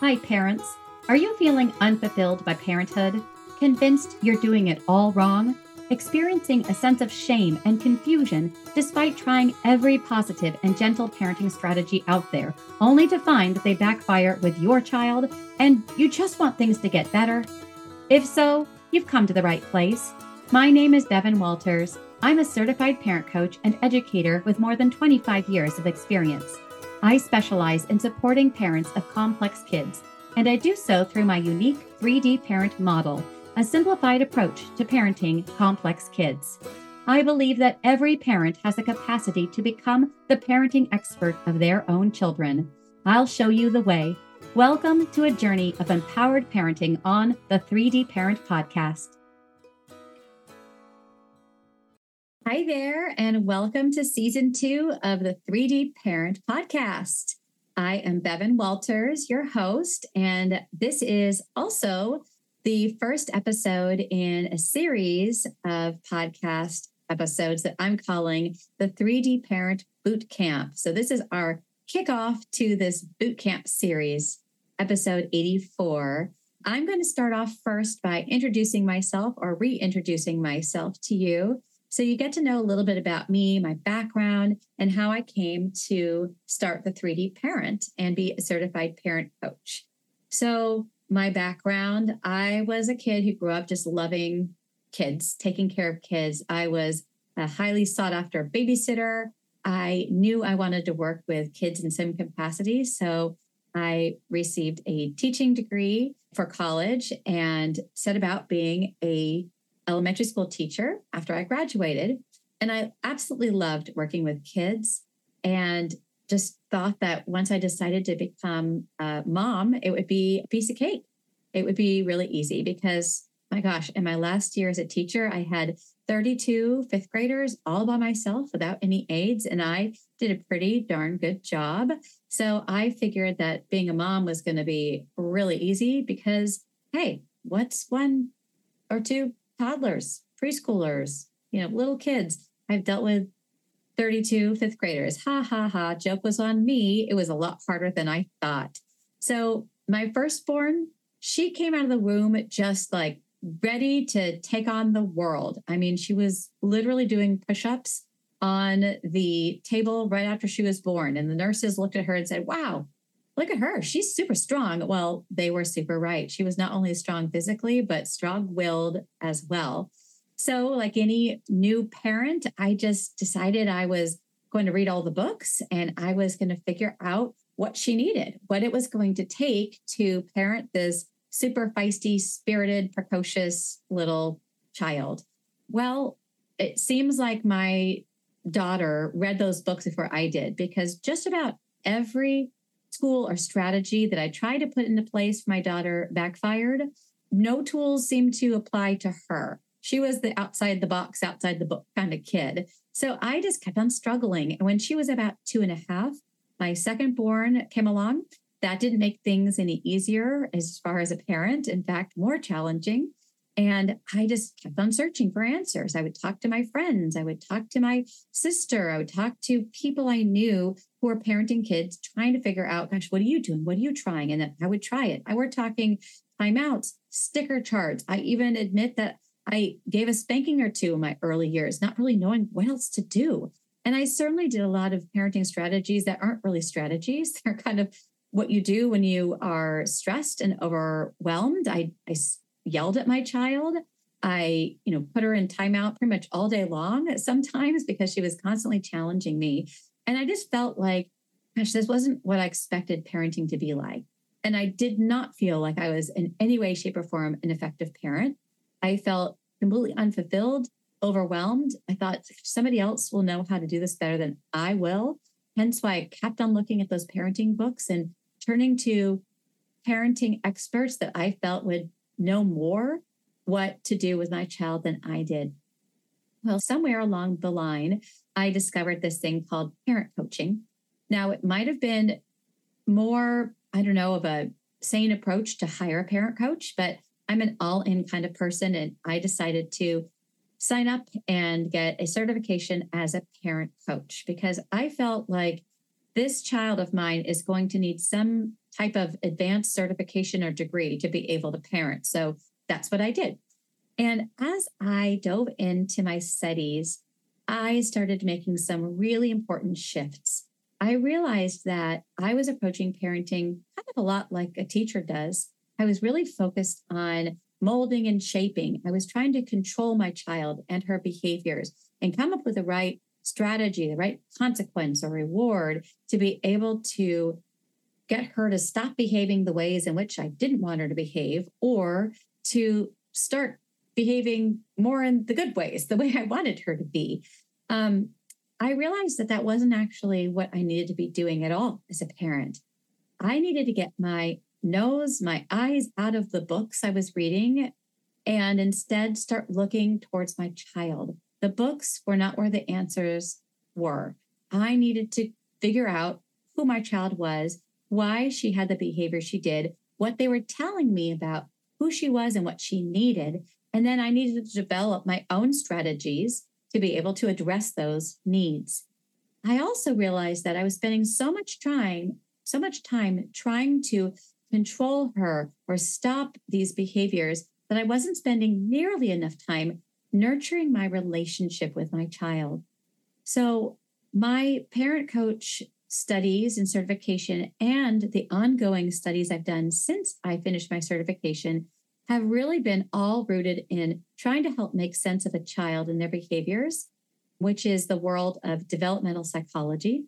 Hi, parents. Are you feeling unfulfilled by parenthood? Convinced you're doing it all wrong? Experiencing a sense of shame and confusion despite trying every positive and gentle parenting strategy out there, only to find that they backfire with your child and you just want things to get better? If so, you've come to the right place. My name is Bevan Walters. I'm a certified parent coach and educator with more than 25 years of experience. I specialize in supporting parents of complex kids, and I do so through my unique 3D parent model, a simplified approach to parenting complex kids. I believe that every parent has the capacity to become the parenting expert of their own children. I'll show you the way. Welcome to a journey of empowered parenting on the 3D Parent Podcast. Hi there, and welcome to season two of the 3D Parent Podcast. I am Bevan Walters, your host, and this is also the first episode in a series of podcast episodes that I'm calling the 3D Parent Boot Camp. So, this is our kickoff to this boot camp series, episode 84. I'm going to start off first by introducing myself or reintroducing myself to you. So you get to know a little bit about me, my background, and how I came to start the 3D Parent and be a certified parent coach. So, my background I was a kid who grew up just loving kids, taking care of kids. I was a highly sought after babysitter. I knew I wanted to work with kids in some capacity. So, I received a teaching degree for college and set about being a elementary school teacher after I graduated. And I absolutely loved working with kids and just thought that once I decided to become a mom, it would be a piece of cake. It would be really easy because, my gosh, in my last year as a teacher, I had 32 fifth graders all by myself without any aides, and I did a pretty darn good job. So I figured that being a mom was going to be really easy because, hey, what's one or two toddlers, preschoolers, you know, little kids. I've dealt with 32 fifth graders. Ha ha ha. Joke was on me. It was a lot harder than I thought. So, my firstborn, she came out of the womb just like ready to take on the world. I mean, she was literally doing push ups on the table right after she was born. And the nurses looked at her and said, Wow, look at her. She's super strong. Well, they were super right. She was not only strong physically, but strong willed as well. So, like any new parent, I just decided I was going to read all the books and I was going to figure out what she needed, what it was going to take to parent this super feisty, spirited, precocious little child. Well, it seems like my daughter read those books before I did because just about every tool or strategy that I tried to put into place for my daughter backfired. No tools seemed to apply to her. She was the outside the box, outside the book kind of kid. So I just kept on struggling. And when she was about two and a half, my second born came along. That didn't make things any easier as far as a parent. In fact, more challenging. And I just kept on searching for answers. I would talk to my friends. I would talk to my sister. I would talk to people I knew who were parenting kids, trying to figure out, gosh, what are you doing? What are you trying? And I would try it. I were talking timeouts, sticker charts. I even admit that I gave a spanking or two in my early years, not really knowing what else to do. And I certainly did a lot of parenting strategies that aren't really strategies. They're kind of what you do when you are stressed and overwhelmed. I, I yelled at my child. I, you know, put her in timeout pretty much all day long sometimes because she was constantly challenging me. And I just felt like, gosh, this wasn't what I expected parenting to be like. And I did not feel like I was in any way, shape, or form an effective parent. I felt completely unfulfilled, overwhelmed. I thought somebody else will know how to do this better than I will. Hence why I kept on looking at those parenting books and turning to parenting experts that I felt would know more what to do with my child than I did. Well, somewhere along the line, I discovered this thing called parent coaching. Now, it might have been more, I don't know, of a sane approach to hire a parent coach, but I'm an all in kind of person. And I decided to sign up and get a certification as a parent coach because I felt like this child of mine is going to need some type of advanced certification or degree to be able to parent. So that's what I did. And as I dove into my studies, I started making some really important shifts. I realized that I was approaching parenting kind of a lot like a teacher does. I was really focused on molding and shaping. I was trying to control my child and her behaviors and come up with the right strategy, the right consequence or reward to be able to get her to stop behaving the ways in which I didn't want her to behave or to start behaving more in the good ways, the way I wanted her to be. Um, I realized that that wasn't actually what I needed to be doing at all as a parent. I needed to get my nose, my eyes out of the books I was reading and instead start looking towards my child. The books were not where the answers were. I needed to figure out who my child was, why she had the behavior she did, what they were telling me about who she was and what she needed. And then I needed to develop my own strategies to be able to address those needs. I also realized that I was spending so much time, so much time trying to control her or stop these behaviors that I wasn't spending nearly enough time nurturing my relationship with my child. So, my parent coach studies and certification and the ongoing studies I've done since I finished my certification have really been all rooted in trying to help make sense of a child and their behaviors, which is the world of developmental psychology.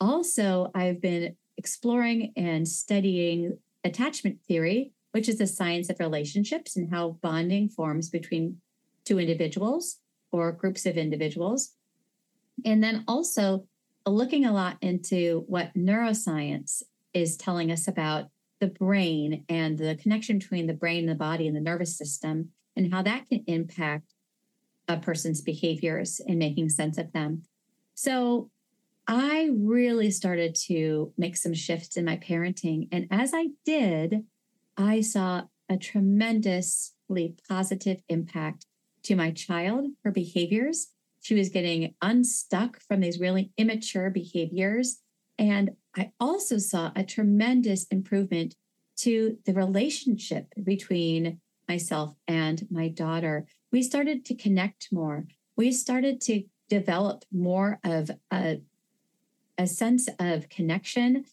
Also, I've been exploring and studying attachment theory, which is the science of relationships and how bonding forms between two individuals or groups of individuals. And then also looking a lot into what neuroscience is telling us about the brain and the connection between the brain the body and the nervous system and how that can impact a person's behaviors and making sense of them. So I really started to make some shifts in my parenting. And as I did, I saw a tremendously positive impact to my child, her behaviors. She was getting unstuck from these really immature behaviors. And I also saw a tremendous improvement to the relationship between myself and my daughter. We started to connect more. We started to develop more of a a sense of connection.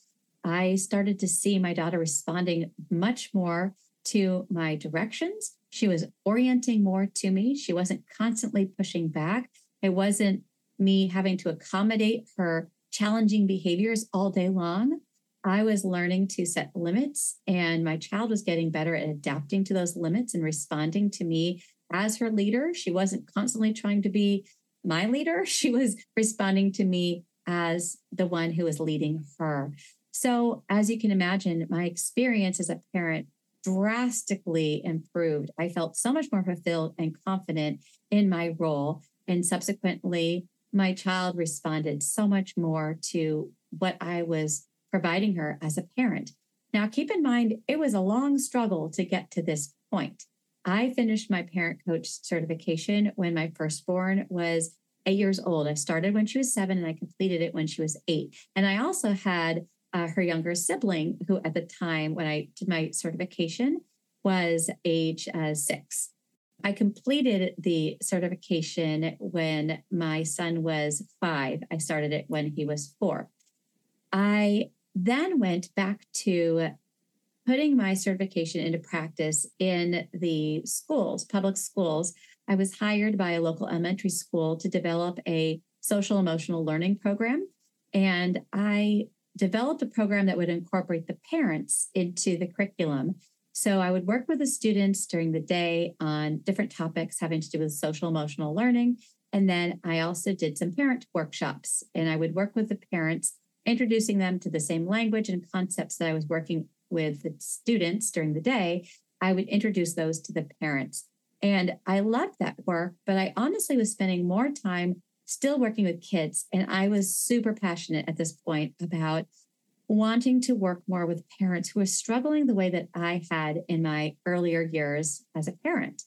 I started to see my daughter responding much more to my directions. She was orienting more to me. She wasn't constantly pushing back. It wasn't me having to accommodate her challenging behaviors all day long. I was learning to set limits, and my child was getting better at adapting to those limits and responding to me as her leader. She wasn't constantly trying to be my leader, she was responding to me as the one who was leading her. So, as you can imagine, my experience as a parent drastically improved. I felt so much more fulfilled and confident in my role. And subsequently, my child responded so much more to what I was providing her as a parent. Now, keep in mind, it was a long struggle to get to this point. I finished my parent coach certification when my firstborn was eight years old. I started when she was seven and I completed it when she was eight. And I also had uh, her younger sibling, who at the time when I did my certification was age uh, six. I completed the certification when my son was five. I started it when he was four. I then went back to putting my certification into practice in the schools, public schools, I was hired by a local elementary school to develop a social emotional learning program. And I developed a program that would incorporate the parents into the curriculum. So I would work with the students during the day on different topics having to do with social emotional learning. And then I also did some parent workshops and I would work with the parents, introducing them to the same language and concepts that I was working with the students during the day. I would introduce those to the parents. And I loved that work, but I honestly was spending more time still working with kids. And I was super passionate at this point about wanting to work more with parents who are struggling the way that I had in my earlier years as a parent.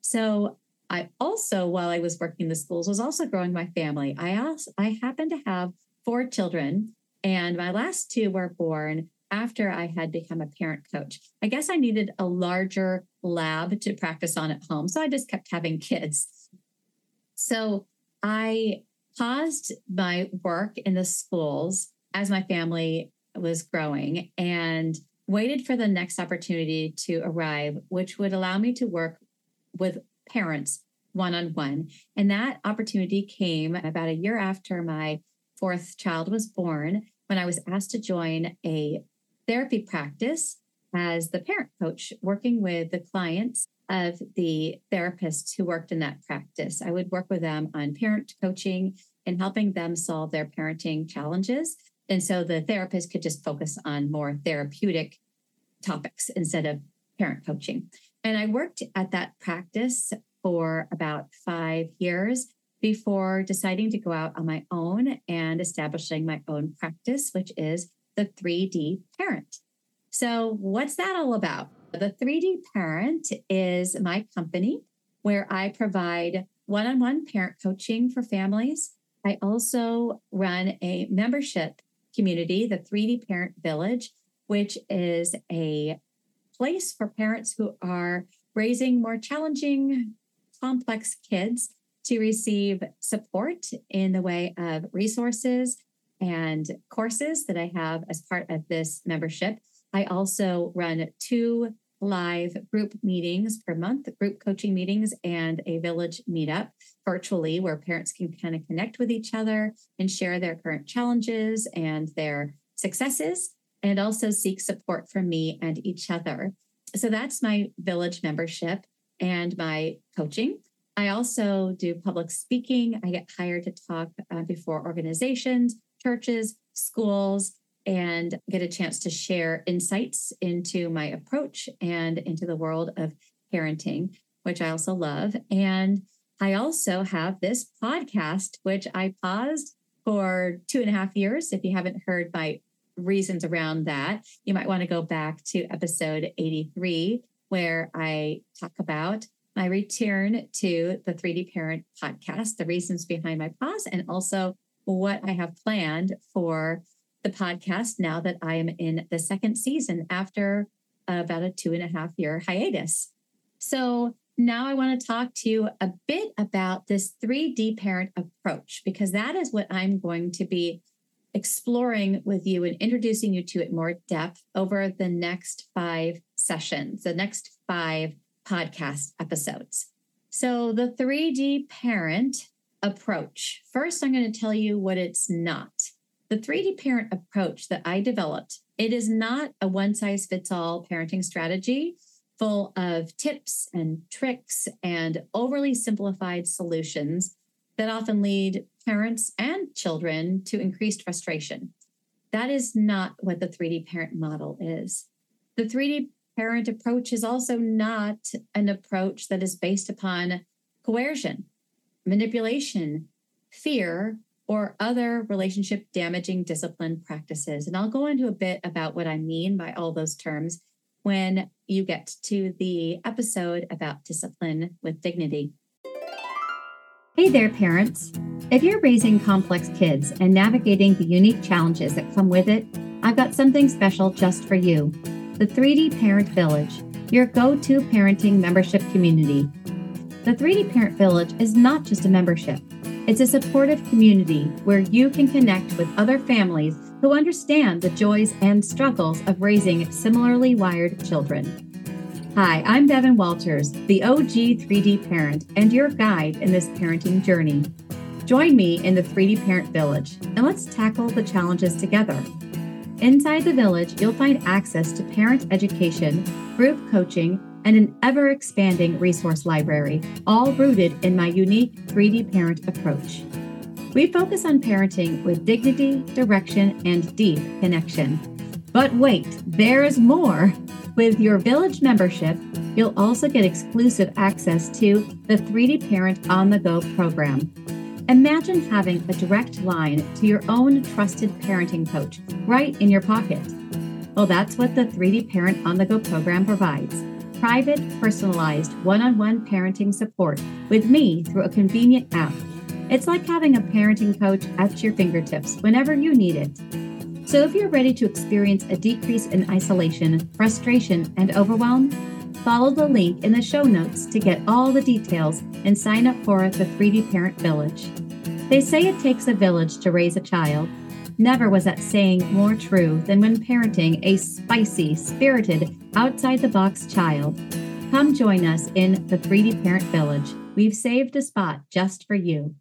So I also, while I was working in the schools, was also growing my family. I also I happen to have four children, and my last two were born after I had become a parent coach. I guess I needed a larger lab to practice on at home. So I just kept having kids. So I paused my work in the schools as my family was growing and waited for the next opportunity to arrive, which would allow me to work with parents one on one. And that opportunity came about a year after my fourth child was born when I was asked to join a therapy practice as the parent coach, working with the clients of the therapists who worked in that practice. I would work with them on parent coaching and helping them solve their parenting challenges. And so the therapist could just focus on more therapeutic topics instead of parent coaching. And I worked at that practice for about five years before deciding to go out on my own and establishing my own practice, which is the 3D parent. So, what's that all about? The 3D parent is my company where I provide one on one parent coaching for families. I also run a membership community, the 3D Parent Village, which is a place for parents who are raising more challenging, complex kids to receive support in the way of resources and courses that I have as part of this membership. I also run two live group meetings per month, group coaching meetings, and a village meetup virtually where parents can kind of connect with each other and share their current challenges and their successes, and also seek support from me and each other. So that's my village membership and my coaching. I also do public speaking. I get hired to talk uh, before organizations, churches, schools, and get a chance to share insights into my approach and into the world of parenting, which I also love. And I also have this podcast, which I paused for two and a half years. If you haven't heard my reasons around that, you might want to go back to episode 83, where I talk about my return to the 3D Parent podcast, the reasons behind my pause, and also what I have planned for the podcast now that I am in the second season after about a two and a half year hiatus. So now I want to talk to you a bit about this 3D parent approach, because that is what I'm going to be exploring with you and introducing you to it more depth over the next five sessions, the next five podcast episodes. So, the 3D parent approach. First, I'm going to tell you what it's not. The 3D parent approach that I developed, it is not a one size fits all parenting strategy full of tips and tricks and overly simplified solutions that often lead parents and children to increased frustration. That is not what the 3D parent model is. The 3D parent approach is also not an approach that is based upon coercion, manipulation, fear, or other relationship damaging discipline practices. And I'll go into a bit about what I mean by all those terms when you get to the episode about discipline with dignity. Hey there, parents. If you're raising complex kids and navigating the unique challenges that come with it, I've got something special just for you the 3D Parent Village, your go to parenting membership community. The 3D Parent Village is not just a membership, it's a supportive community where you can connect with other families who understand the joys and struggles of raising similarly wired children. Hi, I'm Bevan Walters, the OG 3D parent and your guide in this parenting journey. Join me in the 3D Parent Village and let's tackle the challenges together. Inside the village, you'll find access to parent education, group coaching, and an ever expanding resource library, all rooted in my unique 3D parent approach. We focus on parenting with dignity, direction, and deep connection. But wait, there is more. With your village membership, you'll also get exclusive access to the 3D Parent on the Go program. Imagine having a direct line to your own trusted parenting coach right in your pocket. Well, that's what the 3D Parent on the Go program provides. Private, personalized, one on one parenting support with me through a convenient app. It's like having a parenting coach at your fingertips whenever you need it. So if you're ready to experience a decrease in isolation, frustration, and overwhelm, follow the link in the show notes to get all the details and sign up for the 3D Parent Village. They say it takes a village to raise a child. Never was that saying more true than when parenting a spicy, spirited, outside the box child. Come join us in the 3D Parent Village. We've saved a spot just for you.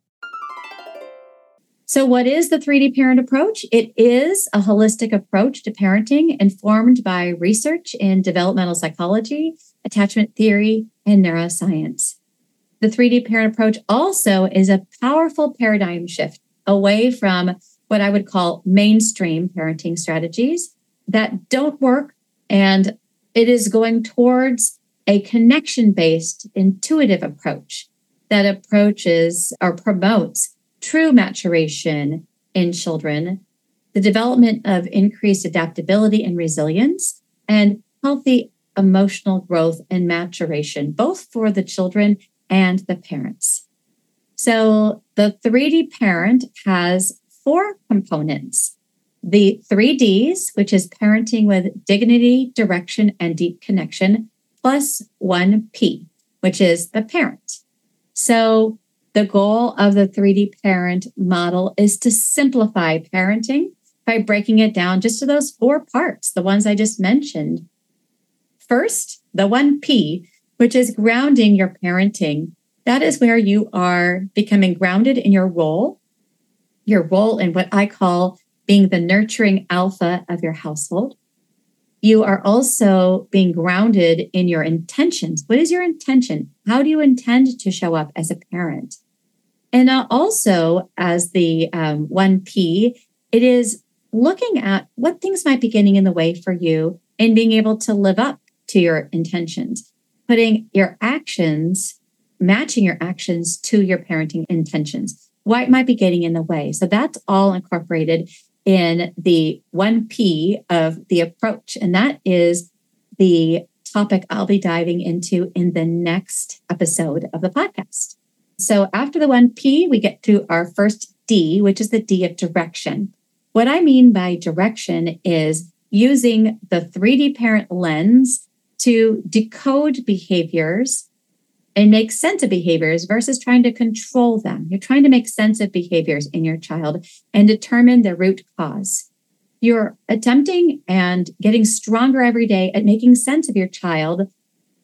So, what is the 3D parent approach? It is a holistic approach to parenting informed by research in developmental psychology, attachment theory, and neuroscience. The 3D parent approach also is a powerful paradigm shift away from what I would call mainstream parenting strategies that don't work. And it is going towards a connection based, intuitive approach that approaches or promotes true maturation in children, the development of increased adaptability and resilience, and healthy emotional growth and maturation, both for the children and the parents. So the 3D parent has four components the three Ds, which is parenting with dignity, direction, and deep connection, plus one P, which is the parent. So the goal of the 3D parent model is to simplify parenting by breaking it down just to those four parts, the ones I just mentioned. First, the 1P, which is grounding your parenting. That is where you are becoming grounded in your role, your role in what I call being the nurturing alpha of your household. You are also being grounded in your intentions. What is your intention? How do you intend to show up as a parent? And also, as the um, 1P, it is looking at what things might be getting in the way for you and being able to live up to your intentions, putting your actions, matching your actions to your parenting intentions. What might be getting in the way? So that's all incorporated in the 1P of the approach. And that is the topic I'll be diving into in the next episode of the podcast. So after the 1P, we get to our first D, which is the D of direction. What I mean by direction is using the 3D parent lens to decode behaviors and make sense of behaviors versus trying to control them. You're trying to make sense of behaviors in your child and determine the root cause. You're attempting and getting stronger every day at making sense of your child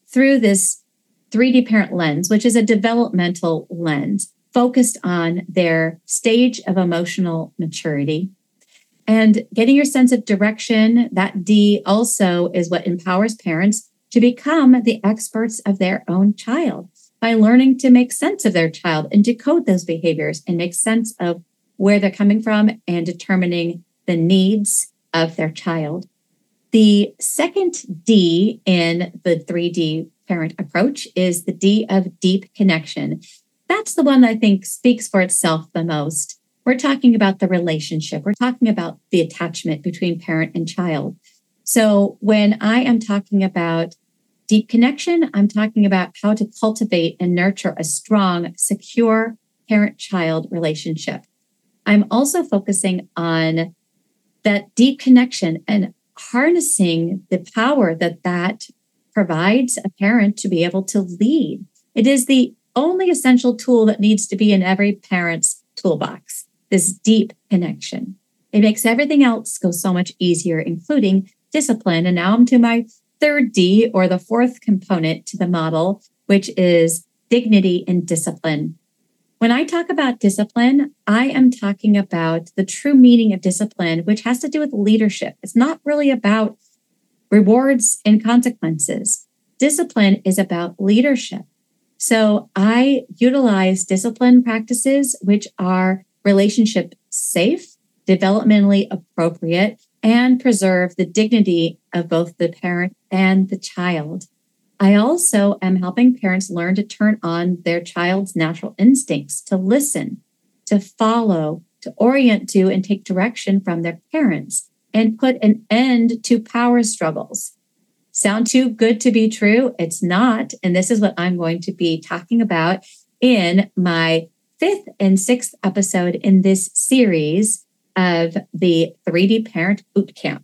through this 3D parent lens, which is a developmental lens focused on their stage of emotional maturity. And getting your sense of direction, that D also is what empowers parents to become the experts of their own child by learning to make sense of their child and decode those behaviors and make sense of where they're coming from and determining the needs of their child. The second D in the 3D parent approach is the D of deep connection. That's the one that I think speaks for itself the most. We're talking about the relationship, we're talking about the attachment between parent and child. So when I am talking about deep connection, I'm talking about how to cultivate and nurture a strong, secure parent child relationship. I'm also focusing on that deep connection and harnessing the power that that provides a parent to be able to lead. It is the only essential tool that needs to be in every parent's toolbox this deep connection. It makes everything else go so much easier, including discipline. And now I'm to my third D or the fourth component to the model, which is dignity and discipline. When I talk about discipline, I am talking about the true meaning of discipline, which has to do with leadership. It's not really about rewards and consequences. Discipline is about leadership. So I utilize discipline practices which are relationship safe, developmentally appropriate, and preserve the dignity of both the parent and the child. I also am helping parents learn to turn on their child's natural instincts to listen, to follow, to orient to, and take direction from their parents and put an end to power struggles. sound too good to be true? It's not. And this is what I'm going to be talking about in my fifth and sixth episode in this series of the 3D Parent Bootcamp.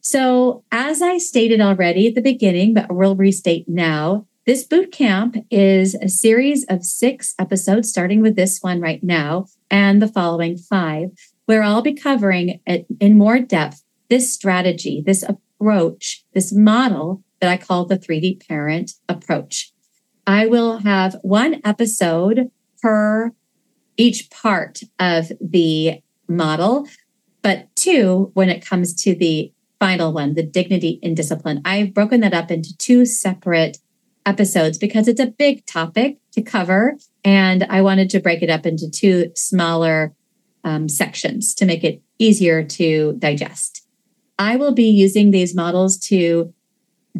So, as I stated already at the beginning, but we'll restate now, this boot camp is a series of six episodes, starting with this one right now and the following five, where I'll be covering in more depth this strategy, this approach, this model that I call the 3D parent approach. I will have one episode per each part of the model, but two when it comes to the final one, the dignity and discipline. I've broken that up into two separate episodes because it's a big topic to cover. And I wanted to break it up into two smaller um, sections to make it easier to digest. I will be using these models to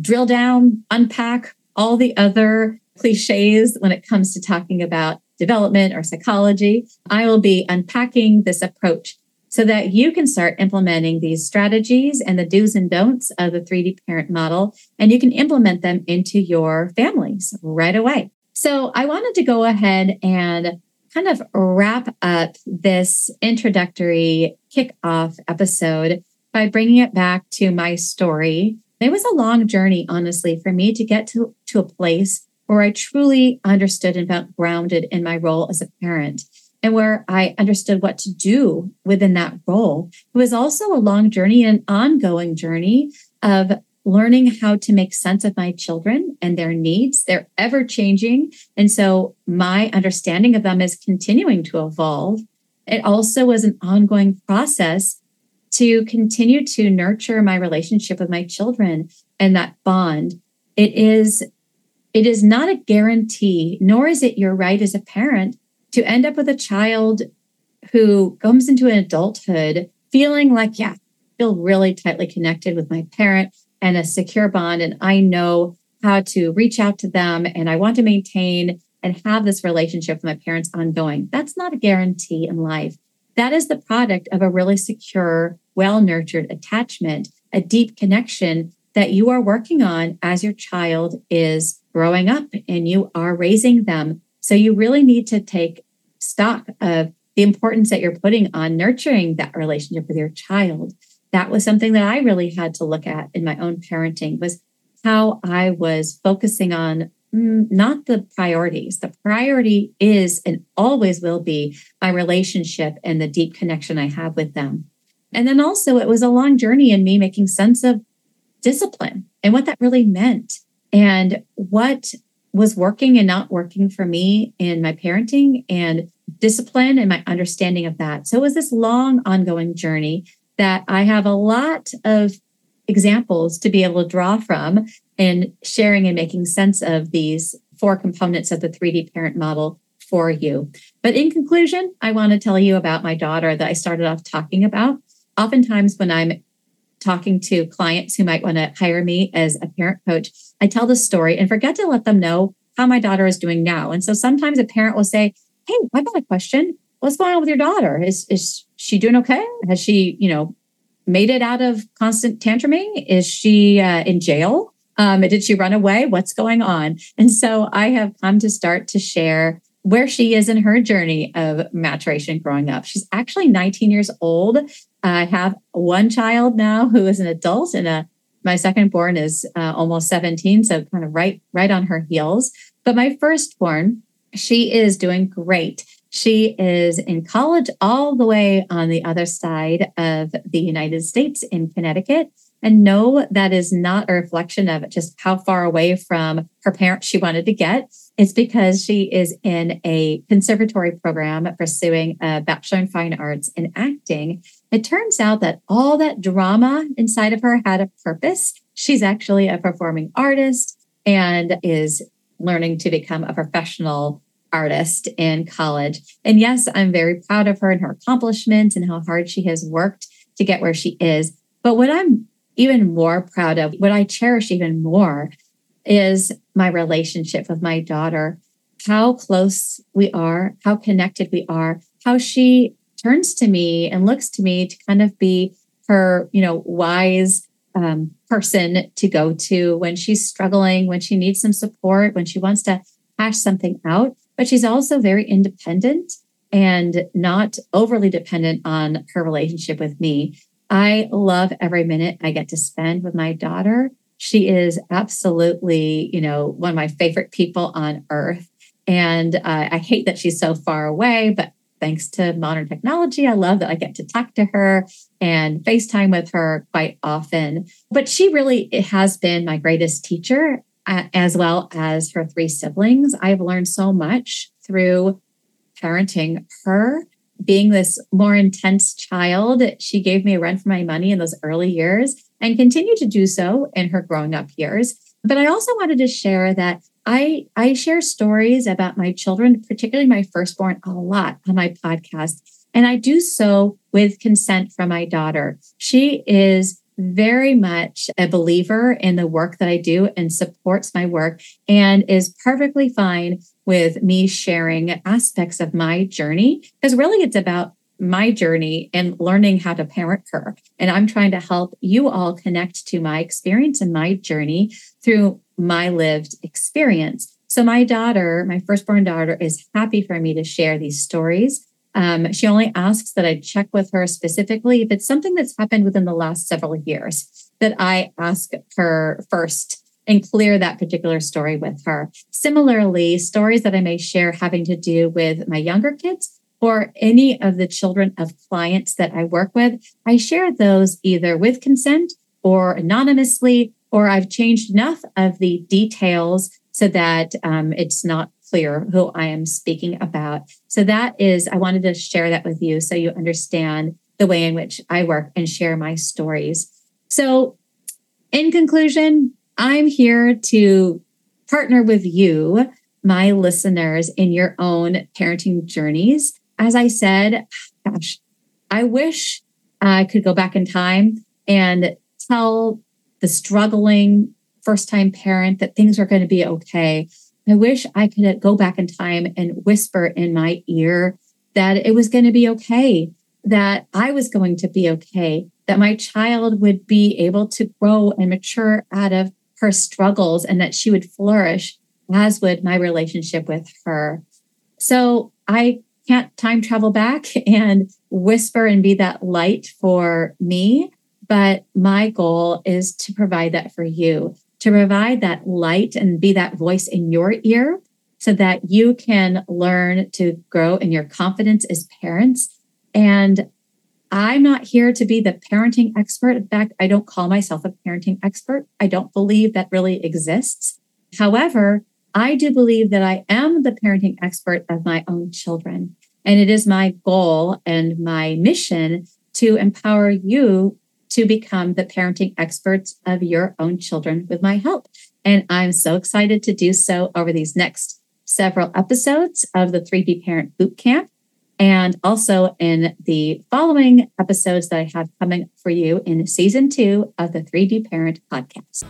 drill down, unpack all the other cliches when it comes to talking about development or psychology. I will be unpacking this approach so that you can start implementing these strategies and the do's and don'ts of the 3D parent model, and you can implement them into your families right away. So, I wanted to go ahead and kind of wrap up this introductory kickoff episode by bringing it back to my story. It was a long journey, honestly, for me to get to, to a place where I truly understood and felt grounded in my role as a parent and where I understood what to do within that role. It was also a long journey, and an ongoing journey of learning how to make sense of my children and their needs. They're ever changing. And so my understanding of them is continuing to evolve. It also was an ongoing process to continue to nurture my relationship with my children and that bond. It is it is not a guarantee, nor is it your right as a parent to end up with a child who comes into an adulthood feeling like, yeah, I feel really tightly connected with my parent and a secure bond. And I know how to reach out to them and I want to maintain and have this relationship with my parents ongoing. That's not a guarantee in life. That is the product of a really secure, well nurtured attachment, a deep connection that you are working on as your child is growing up and you are raising them. So you really need to take stock of the importance that you're putting on nurturing that relationship with your child. That was something that i really had to look at in my own parenting was how i was focusing on mm, not the priorities. The priority is and always will be my relationship and the deep connection i have with them. And then also it was a long journey in me making sense of discipline and what that really meant and what was working and not working for me in my parenting and discipline and my understanding of that. So it was this long, ongoing journey that I have a lot of examples to be able to draw from in sharing and making sense of these four components of the 3D parent model for you. But in conclusion, I want to tell you about my daughter that I started off talking about. Oftentimes, when I'm talking to clients who might want to hire me as a parent coach, I tell the story and forget to let them know how my daughter is doing now. And so sometimes a parent will say, Hey, I've got a question. What's going on with your daughter? Is is she doing okay? Has she, you know, made it out of constant tantruming? Is she uh, in jail? Um, did she run away? What's going on? And so I have come to start to share where she is in her journey of maturation growing up. She's actually 19 years old. I have one child now who is an adult, and a my second born is uh, almost 17, so kind of right right on her heels. But my firstborn, she is doing great. She is in college all the way on the other side of the United States in Connecticut. And no, that is not a reflection of just how far away from her parents she wanted to get. It's because she is in a conservatory program pursuing a Bachelor in Fine Arts in acting. It turns out that all that drama inside of her had a purpose. She's actually a performing artist and is learning to become a professional artist in college. And yes, I'm very proud of her and her accomplishments and how hard she has worked to get where she is. But what I'm even more proud of, what I cherish even more, is my relationship with my daughter, how close we are, how connected we are, how she turns to me and looks to me to kind of be her, you know, wise um, person to go to when she's struggling, when she needs some support, when she wants to hash something out. But she's also very independent and not overly dependent on her relationship with me. I love every minute I get to spend with my daughter. She is absolutely, you know, one of my favorite people on earth. And uh, I hate that she's so far away, but thanks to modern technology, I love that I get to talk to her and FaceTime with her quite often. But she really has been my greatest teacher, uh, as well as her three siblings. I've learned so much through parenting her. Being this more intense child, she gave me a run for my money in those early years and continued to do so in her growing up years. But I also wanted to share that I I share stories about my children, particularly my firstborn, a lot on my podcast. And I do so with consent from my daughter. She is very much a believer in the work that I do and supports my work and is perfectly fine with me sharing aspects of my journey because really it's about my journey and learning how to parent her. And I'm trying to help you all connect to my experience and my journey through my lived experience. So, my daughter, my firstborn daughter, is happy for me to share these stories. Um, she only asks that I check with her specifically if it's something that's happened within the last several years, that I ask her first and clear that particular story with her. Similarly, stories that I may share having to do with my younger kids or any of the children of clients that I work with, I share those either with consent or anonymously, or I've changed enough of the details so that um, it's not clear who I am speaking about. So that is, I wanted to share that with you so you understand the way in which I work and share my stories. So, in conclusion, I'm here to partner with you, my listeners, in your own parenting journeys. As I said, gosh, I wish I could go back in time and tell the struggling first time parent that things are going to be okay. I wish I could go back in time and whisper in my ear that it was going to be okay, that I was going to be okay, that my child would be able to grow and mature out of her struggles and that she would flourish, as would my relationship with her. So I can't time travel back and whisper and be that light for me. But my goal is to provide that for you, to provide that light and be that voice in your ear so that you can learn to grow in your confidence as parents. And I'm not here to be the parenting expert. In fact, I don't call myself a parenting expert. I don't believe that really exists. However, I do believe that I am the parenting expert of my own children. And it is my goal and my mission to empower you to become the parenting experts of your own children with my help. And I'm so excited to do so over these next several episodes of the 3D Parent Bootcamp and also in the following episodes that I have coming for you in season two of the 3D Parent Podcast.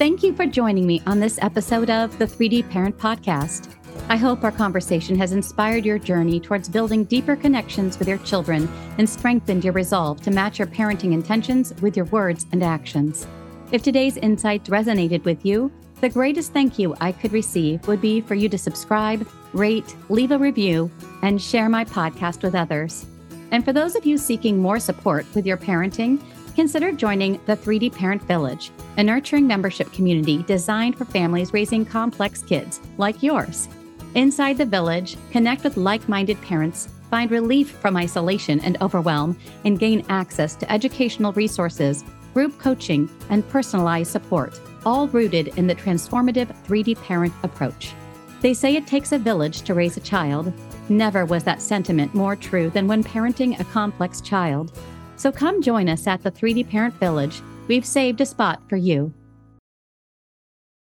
Thank you for joining me on this episode of the 3D Parent Podcast. I hope our conversation has inspired your journey towards building deeper connections with your children and strengthened your resolve to match your parenting intentions with your words and actions. If today's insights resonated with you, the greatest thank you I could receive would be for you to subscribe, rate, leave a review, and share my podcast with others. And for those of you seeking more support with your parenting, consider joining the 3D Parent Village, a nurturing membership community designed for families raising complex kids like yours. Inside the village, connect with like minded parents, find relief from isolation and overwhelm, and gain access to educational resources, group coaching, and personalized support all rooted in the transformative 3D parent approach. They say it takes a village to raise a child. Never was that sentiment more true than when parenting a complex child. So come join us at the 3D Parent Village. We've saved a spot for you.